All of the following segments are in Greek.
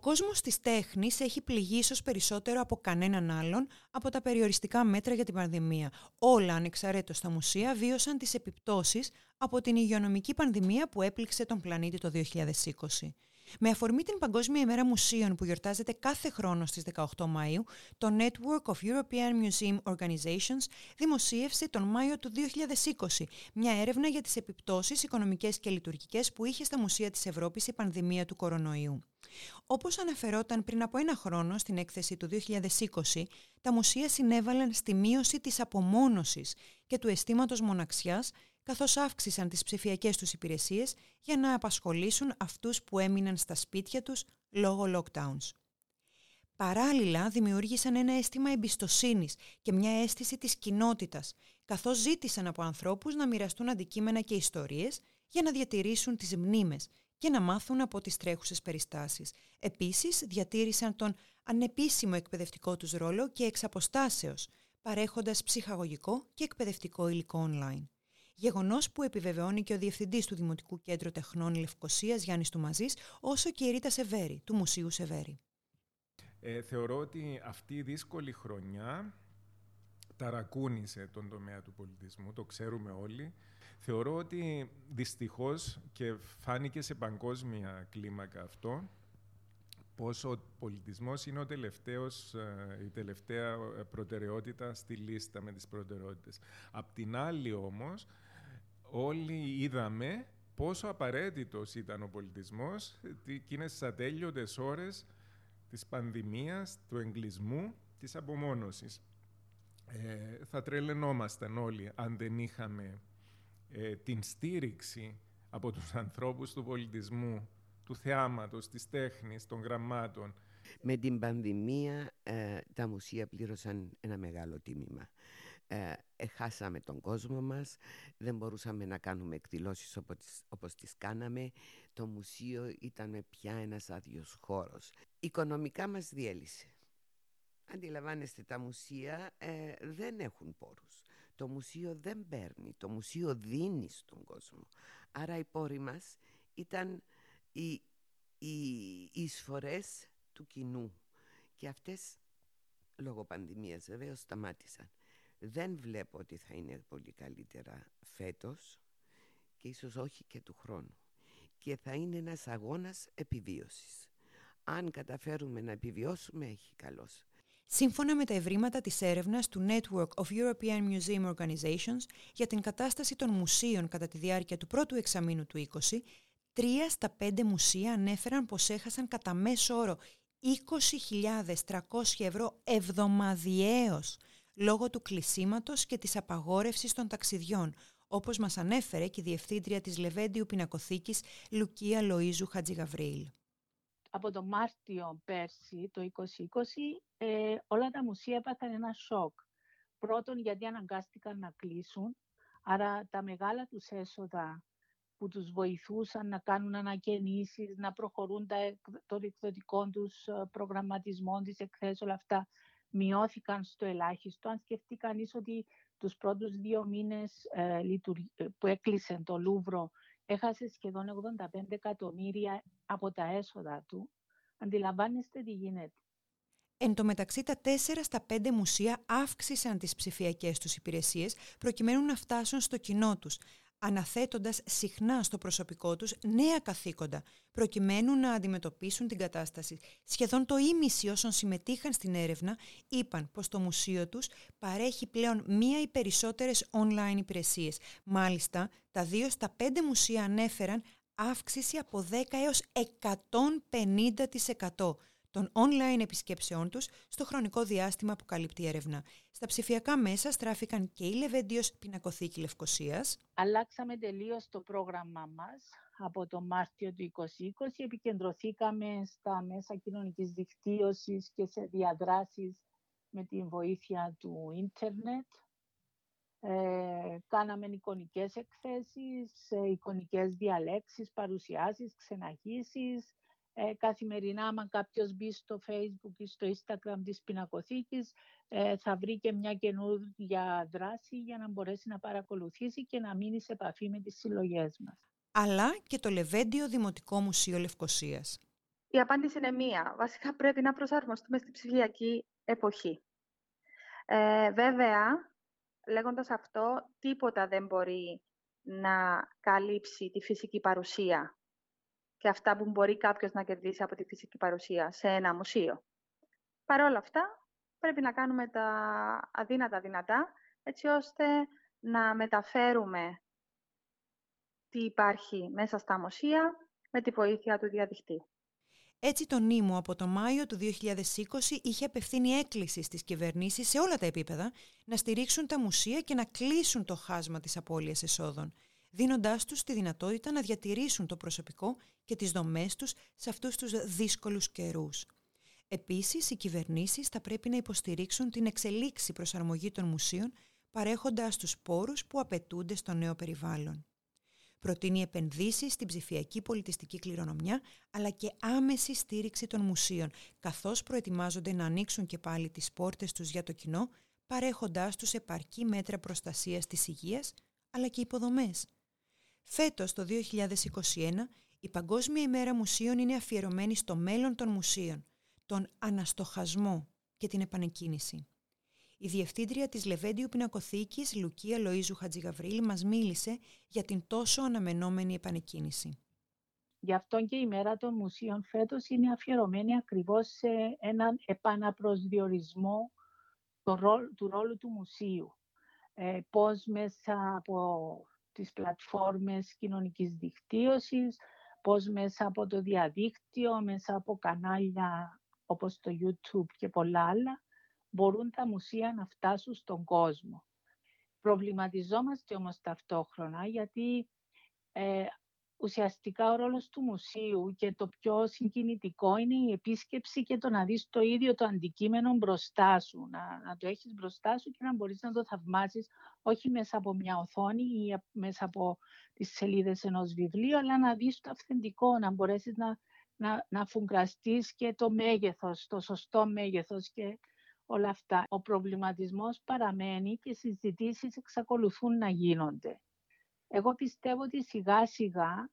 Κόσμος της τέχνης έχει πληγεί ίσως περισσότερο από κανέναν άλλον από τα περιοριστικά μέτρα για την πανδημία. Όλα ανεξαρτήτως στα μουσεία βίωσαν τις επιπτώσεις από την υγειονομική πανδημία που έπληξε τον πλανήτη το 2020. Με αφορμή την Παγκόσμια ημέρα μουσείων που γιορτάζεται κάθε χρόνο στις 18 Μαΐου, το Network of European Museum Organizations δημοσίευσε τον Μάιο του 2020 μια έρευνα για τις επιπτώσεις οικονομικές και λειτουργικές που είχε στα μουσεία της Ευρώπης η πανδημία του κορονοϊού. Όπως αναφερόταν πριν από ένα χρόνο στην έκθεση του 2020, τα μουσεία συνέβαλαν στη μείωση της απομόνωσης και του αισθήματος μοναξιάς καθώς αύξησαν τις ψηφιακές τους υπηρεσίες για να απασχολήσουν αυτούς που έμειναν στα σπίτια τους λόγω lockdowns. Παράλληλα, δημιούργησαν ένα αίσθημα εμπιστοσύνης και μια αίσθηση της κοινότητας, καθώς ζήτησαν από ανθρώπους να μοιραστούν αντικείμενα και ιστορίες για να διατηρήσουν τις μνήμες και να μάθουν από τις τρέχουσες περιστάσεις. Επίσης, διατήρησαν τον ανεπίσημο εκπαιδευτικό τους ρόλο και εξ αποστάσεως, παρέχοντας ψυχαγωγικό και εκπαιδευτικό υλικό online. Γεγονός που επιβεβαιώνει και ο Διευθυντής του Δημοτικού Κέντρου Τεχνών Λευκοσίας Γιάννης Τουμαζής, όσο και η Ρίτα Σεβέρη, του Μουσείου Σεβέρη. Ε, θεωρώ ότι αυτή η δύσκολη χρονιά ταρακούνησε τον τομέα του πολιτισμού, το ξέρουμε όλοι. Θεωρώ ότι δυστυχώς και φάνηκε σε παγκόσμια κλίμακα αυτό, πως ο πολιτισμός είναι ο τελευταίος, ε, η τελευταία προτεραιότητα στη λίστα με τις προτεραιότητες. Απ' την άλλη όμως, όλοι είδαμε πόσο απαραίτητος ήταν ο πολιτισμός εκείνες τις ατέλειωτες ώρες της πανδημίας, του εγκλισμού, της απομόνωσης. Ε, θα τρελαινόμασταν όλοι αν δεν είχαμε ε, την στήριξη από τους ανθρώπους του πολιτισμού, του θεάματος, της τέχνης, των γραμμάτων. Με την πανδημία ε, τα μουσεία πλήρωσαν ένα μεγάλο τίμημα ε, χάσαμε τον κόσμο μας, δεν μπορούσαμε να κάνουμε εκδηλώσεις όπως, όπως τις κάναμε, το μουσείο ήταν πια ένας άδειος χώρος. Οικονομικά μας διέλυσε. Αντιλαμβάνεστε, τα μουσεία ε, δεν έχουν πόρους. Το μουσείο δεν παίρνει, το μουσείο δίνει στον κόσμο. Άρα οι πόροι μας ήταν οι, οι εισφορές του κοινού. Και αυτές, λόγω πανδημίας βεβαίω σταμάτησαν. Δεν βλέπω ότι θα είναι πολύ καλύτερα φέτος και ίσως όχι και του χρόνου. Και θα είναι ένας αγώνας επιβίωσης. Αν καταφέρουμε να επιβιώσουμε, έχει καλώς. Σύμφωνα με τα ευρήματα της έρευνας του Network of European Museum Organizations για την κατάσταση των μουσείων κατά τη διάρκεια του πρώτου εξαμήνου του 20, τρία στα πέντε μουσεία ανέφεραν πως έχασαν κατά μέσο όρο 20.300 ευρώ εβδομαδιαίως λόγω του κλεισίματος και της απαγόρευσης των ταξιδιών, όπως μας ανέφερε και η Διευθύντρια της Λεβέντιου Πινακοθήκης Λουκία Λοΐζου Χατζηγαβρίλ. Από το Μάρτιο πέρσι, το 2020, ε, όλα τα μουσεία έπαθαν ένα σοκ. Πρώτον, γιατί αναγκάστηκαν να κλείσουν, άρα τα μεγάλα τους έσοδα που τους βοηθούσαν να κάνουν ανακαινήσεις, να προχωρούν το εκδοτικό τους ε, προγραμματισμό, τις εκθέσεις, όλα αυτά, μειώθηκαν στο ελάχιστο. Αν σκεφτεί κανείς ότι τους πρώτους δύο μήνες ε, ε, που έκλεισε το Λούβρο έχασε σχεδόν 85 εκατομμύρια από τα έσοδα του, αντιλαμβάνεστε τι γίνεται. Εν τω μεταξύ, τα 4 στα 5 μουσεία αύξησαν τις ψηφιακές τους υπηρεσίες προκειμένου να φτάσουν στο κοινό τους, αναθέτοντας συχνά στο προσωπικό τους νέα καθήκοντα, προκειμένου να αντιμετωπίσουν την κατάσταση. Σχεδόν το ίμιση όσων συμμετείχαν στην έρευνα είπαν πως το μουσείο τους παρέχει πλέον μία ή περισσότερες online υπηρεσίες. Μάλιστα, τα δύο στα πέντε μουσεία ανέφεραν αύξηση από 10 έως 150% των online επισκέψεών τους στο χρονικό διάστημα που καλύπτει η έρευνα. Στα ψηφιακά μέσα στράφηκαν και η Λεβέντιος Πινακοθήκη Λευκοσίας. Αλλάξαμε τελείως το πρόγραμμά μας. από τον Μάρτιο του 2020 επικεντρωθήκαμε στα μέσα κοινωνικής δικτύωσης και σε διαδράσεις με την βοήθεια του ίντερνετ. Ε, κάναμε εικονικές εκθέσεις, ε, εικονικές διαλέξεις, παρουσιάσεις, ξεναγήσεις. Ε, καθημερινά, αν κάποιος μπει στο facebook ή στο instagram της πινακοθήκης, ε, θα βρει και μια καινούργια δράση για να μπορέσει να παρακολουθήσει και να μείνει σε επαφή με τις συλλογές μας. Αλλά και το Λεβέντιο Δημοτικό Μουσείο Λευκοσίας. Η απάντηση είναι μία. Βασικά πρέπει να προσαρμοστούμε στη ψηφιακή εποχή. Ε, βέβαια, λέγοντας αυτό, τίποτα δεν μπορεί να καλύψει τη φυσική παρουσία και αυτά που μπορεί κάποιος να κερδίσει από τη φυσική παρουσία σε ένα μουσείο. Παρ' όλα αυτά, πρέπει να κάνουμε τα αδύνατα δυνατά, έτσι ώστε να μεταφέρουμε τι υπάρχει μέσα στα μουσεία με τη βοήθεια του διαδικτύου. Έτσι το Νήμο από το Μάιο του 2020 είχε απευθύνει έκκληση στις κυβερνήσεις σε όλα τα επίπεδα να στηρίξουν τα μουσεία και να κλείσουν το χάσμα της απώλειας εσόδων, δίνοντάς τους τη δυνατότητα να διατηρήσουν το προσωπικό και τις δομές τους σε αυτούς τους δύσκολους καιρούς. Επίσης, οι κυβερνήσεις θα πρέπει να υποστηρίξουν την εξελίξη προσαρμογή των μουσείων παρέχοντας τους πόρους που απαιτούνται στο νέο περιβάλλον. Προτείνει επενδύσεις στην ψηφιακή πολιτιστική κληρονομιά, αλλά και άμεση στήριξη των μουσείων, καθώς προετοιμάζονται να ανοίξουν και πάλι τις πόρτες τους για το κοινό, παρέχοντάς τους επαρκή μέτρα προστασίας της υγείας, αλλά και υποδομές. Φέτος, το 2021, η Παγκόσμια ημέρα μουσείων είναι αφιερωμένη στο μέλλον των μουσείων, τον αναστοχασμό και την επανεκκίνηση. Η διευθύντρια της Λεβέντιου Πινακοθήκης, Λουκία Λοΐζου Χατζηγαβρίλη, μας μίλησε για την τόσο αναμενόμενη επανεκκίνηση. Γι' αυτό και η μέρα των μουσείων φέτος είναι αφιερωμένη ακριβώς σε έναν επαναπροσδιορισμό του ρόλου του μουσείου. Ε, πώς μέσα από τις πλατφόρμες κοινωνικής δικτύωσης, πώς μέσα από το διαδίκτυο, μέσα από κανάλια όπως το YouTube και πολλά άλλα, μπορούν τα μουσεία να φτάσουν στον κόσμο. Προβληματιζόμαστε όμως ταυτόχρονα γιατί ε, ουσιαστικά ο ρόλος του μουσείου και το πιο συγκινητικό είναι η επίσκεψη και το να δεις το ίδιο το αντικείμενο μπροστά σου, να, να το έχεις μπροστά σου και να μπορείς να το θαυμάσεις όχι μέσα από μια οθόνη ή μέσα από τις σελίδες ενός βιβλίου, αλλά να δεις το αυθεντικό, να μπορέσεις να, να, να φουγκραστείς και το μέγεθος, το σωστό μέγεθος και όλα αυτά. Ο προβληματισμός παραμένει και οι συζητήσεις εξακολουθούν να γίνονται. Εγώ πιστεύω ότι σιγά σιγά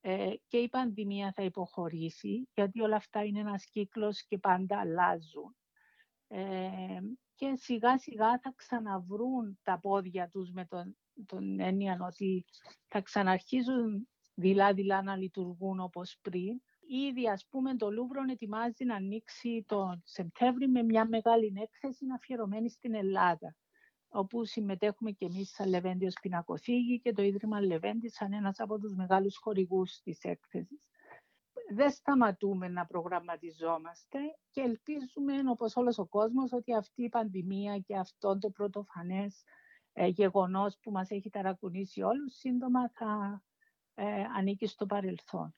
ε, και η πανδημία θα υποχωρήσει, γιατί όλα αυτά είναι ένας κύκλος και πάντα αλλάζουν. Ε, και σιγά σιγά θα ξαναβρούν τα πόδια τους με τον, τον έννοια ότι θα ξαναρχίζουν δειλά-δειλά να λειτουργούν όπως πριν Ήδη, ας πούμε, το Λούβρον ετοιμάζει να ανοίξει τον Σεπτέμβρη με μια μεγάλη έκθεση αφιερωμένη στην Ελλάδα, όπου συμμετέχουμε και εμείς σαν Λεβέντιος Πινακοθήγη και το Ίδρυμα Λεβέντη σαν ένας από τους μεγάλους χορηγούς της έκθεσης. Δεν σταματούμε να προγραμματιζόμαστε και ελπίζουμε, όπως όλος ο κόσμος, ότι αυτή η πανδημία και αυτό το πρωτοφανές ε, γεγονός που μας έχει ταρακουνήσει όλους, σύντομα θα ε, ανήκει στο παρελθόν.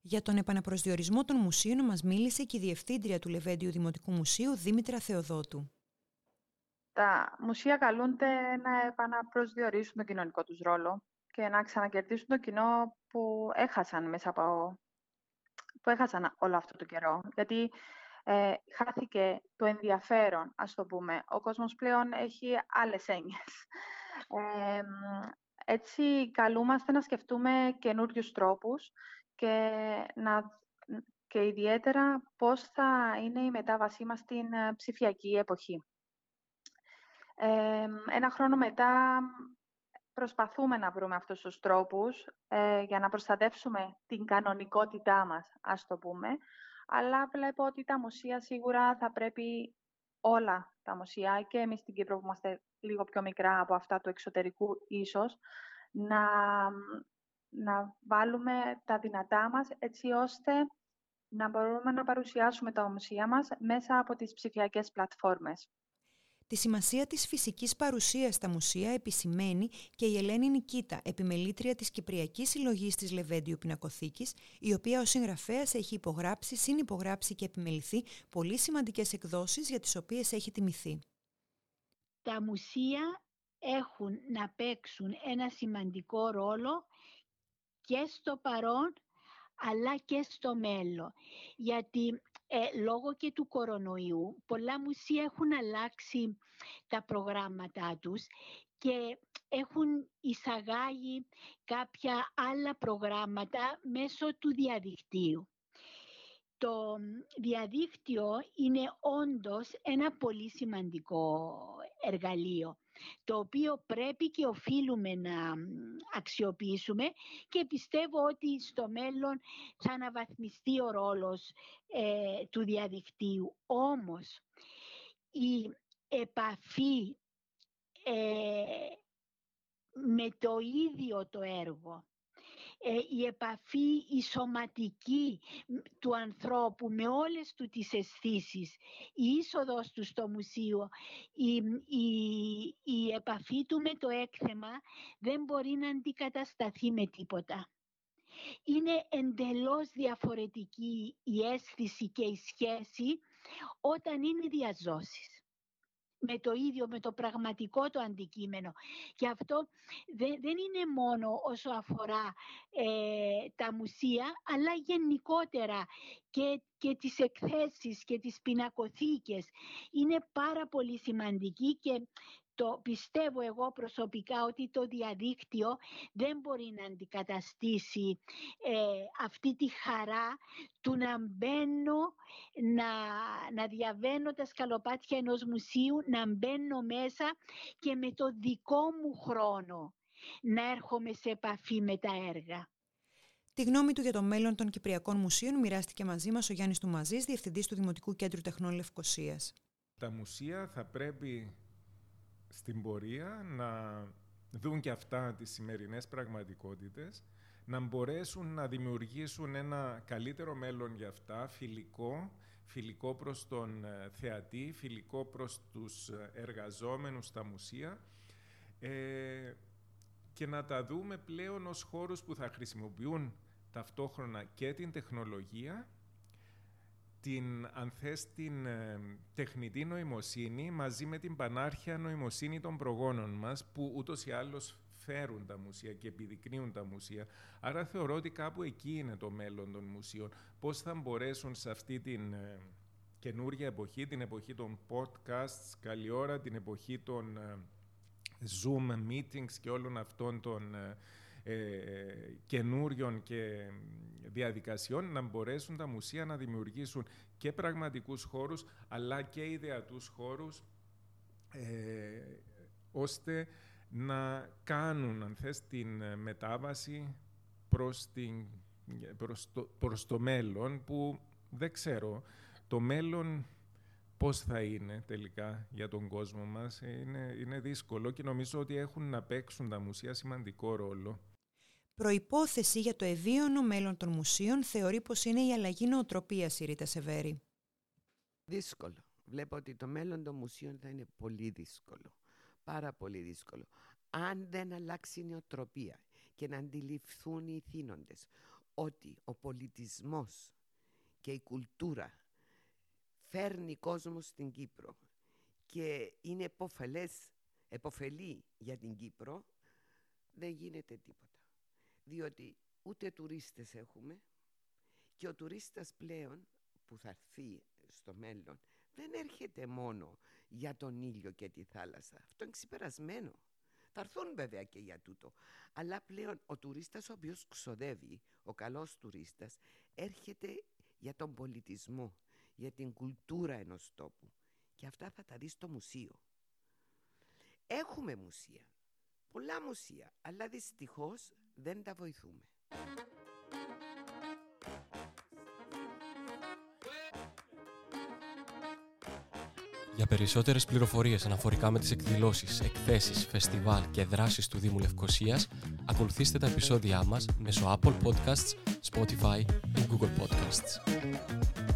Για τον επαναπροσδιορισμό των μουσείων μας μίλησε και η Διευθύντρια του Λεβέντιου Δημοτικού Μουσείου, Δήμητρα Θεοδότου. Τα μουσεία καλούνται να επαναπροσδιορίσουν τον κοινωνικό τους ρόλο και να ξανακερδίσουν το κοινό που έχασαν μέσα από που έχασαν όλο αυτό το καιρό. Γιατί ε, χάθηκε το ενδιαφέρον, ας το πούμε. Ο κόσμος πλέον έχει άλλες έννοιες. Ε, έτσι, καλούμαστε να σκεφτούμε καινούριους τρόπους και, να, και ιδιαίτερα πώς θα είναι η μετάβασή μας στην ε, ψηφιακή εποχή. Ένα χρόνο μετά προσπαθούμε να βρούμε αυτούς τους τρόπους ε, για να προστατεύσουμε την κανονικότητά μας, ας το πούμε. Αλλά βλέπω ότι τα μουσεία σίγουρα θα πρέπει όλα τα μουσεία και εμείς στην Κύπρο που είμαστε λίγο πιο μικρά από αυτά του εξωτερικού ίσως, να να βάλουμε τα δυνατά μας έτσι ώστε να μπορούμε να παρουσιάσουμε τα μουσεία μας μέσα από τις ψηφιακές πλατφόρμες. Τη σημασία της φυσικής παρουσίας στα μουσεία επισημαίνει και η Ελένη Νικίτα, επιμελήτρια της Κυπριακής Συλλογής της Λεβέντιου Πινακοθήκης, η οποία ο συγγραφέας έχει υπογράψει, συνυπογράψει και επιμεληθεί πολύ σημαντικές εκδόσεις για τις οποίες έχει τιμηθεί. Τα μουσεία έχουν να παίξουν ένα σημαντικό ρόλο και στο παρόν αλλά και στο μέλλον. Γιατί ε, λόγω και του κορονοϊού πολλά μουσεία έχουν αλλάξει τα προγράμματά τους και έχουν εισαγάγει κάποια άλλα προγράμματα μέσω του διαδικτύου. Το διαδίκτυο είναι όντως ένα πολύ σημαντικό εργαλείο το οποίο πρέπει και οφείλουμε να αξιοποιήσουμε και πιστεύω ότι στο μέλλον θα αναβαθμιστεί ο ρόλος ε, του διαδικτύου. Όμως η επαφή ε, με το ίδιο το έργο ε, η επαφή η σωματική του ανθρώπου με όλες του τις αισθήσεις, η είσοδος του στο μουσείο, η, η, η επαφή του με το έκθεμα δεν μπορεί να αντικατασταθεί με τίποτα. Είναι εντελώς διαφορετική η αίσθηση και η σχέση όταν είναι διαζώσεις με το ίδιο, με το πραγματικό το αντικείμενο. Και αυτό δεν, είναι μόνο όσο αφορά ε, τα μουσεία, αλλά γενικότερα και, και τις εκθέσεις και τις πινακοθήκες. Είναι πάρα πολύ σημαντική και το πιστεύω εγώ προσωπικά ότι το διαδίκτυο δεν μπορεί να αντικαταστήσει ε, αυτή τη χαρά του να μπαίνω, να, να διαβαίνω τα σκαλοπάτια ενός μουσείου, να μπαίνω μέσα και με το δικό μου χρόνο να έρχομαι σε επαφή με τα έργα. Τη γνώμη του για το μέλλον των Κυπριακών Μουσείων μοιράστηκε μαζί μας ο Γιάννης Τουμαζής, Διευθυντής του Δημοτικού Κέντρου Τεχνών Λευκοσίας. Τα μουσεία θα πρέπει στην πορεία να δουν και αυτά τις σημερινές πραγματικότητες, να μπορέσουν να δημιουργήσουν ένα καλύτερο μέλλον για αυτά, φιλικό, φιλικό προς τον ε, θεατή, φιλικό προς τους ε, εργαζόμενους στα μουσεία ε, και να τα δούμε πλέον ως χώρους που θα χρησιμοποιούν ταυτόχρονα και την τεχνολογία την, αν θες, την ε, τεχνητή νοημοσύνη μαζί με την πανάρχια νοημοσύνη των προγόνων μας που ούτως ή άλλως φέρουν τα μουσεία και επιδεικνύουν τα μουσεία. Άρα θεωρώ ότι κάπου εκεί είναι το μέλλον των μουσείων. Πώς θα μπορέσουν σε αυτή την ε, καινούργια εποχή, την εποχή των podcasts, καλή ώρα, την εποχή των ε, Zoom meetings και όλων αυτών των ε, καινούριων και διαδικασιών να μπορέσουν τα μουσεία να δημιουργήσουν και πραγματικούς χώρους αλλά και ιδεατούς χώρους ε, ώστε να κάνουν, αν θες, την μετάβαση προς, την, προς, το, προς το μέλλον που δεν ξέρω. Το μέλλον πώς θα είναι τελικά για τον κόσμο μας είναι, είναι δύσκολο και νομίζω ότι έχουν να παίξουν τα μουσεία σημαντικό ρόλο. Προϋπόθεση για το ευίωνο μέλλον των μουσείων θεωρεί πως είναι η αλλαγή νοοτροπίας η Ρίτα Σεβέρη. Δύσκολο. Βλέπω ότι το μέλλον των μουσείων θα είναι πολύ δύσκολο. Πάρα πολύ δύσκολο. Αν δεν αλλάξει η νοοτροπία και να αντιληφθούν οι θύνοντες ότι ο πολιτισμός και η κουλτούρα φέρνει κόσμο στην Κύπρο και είναι εποφελές, εποφελή για την Κύπρο, δεν γίνεται τίποτα διότι ούτε τουρίστες έχουμε και ο τουρίστας πλέον που θα έρθει στο μέλλον δεν έρχεται μόνο για τον ήλιο και τη θάλασσα. Αυτό είναι ξεπερασμένο. Θα έρθουν βέβαια και για τούτο. Αλλά πλέον ο τουρίστας ο οποίος ξοδεύει, ο καλός τουρίστας, έρχεται για τον πολιτισμό, για την κουλτούρα ενός τόπου. Και αυτά θα τα δεις στο μουσείο. Έχουμε μουσεία, πολλά μουσεία, αλλά δυστυχώς δεν τα βοηθούμε. Για περισσότερες πληροφορίες αναφορικά με τις εκδηλώσεις, εκθέσεις, φεστιβάλ και δράσεις του Δήμου Λευκοσίας, ακολουθήστε τα επεισόδια μας μέσω Apple Podcasts, Spotify και Google Podcasts.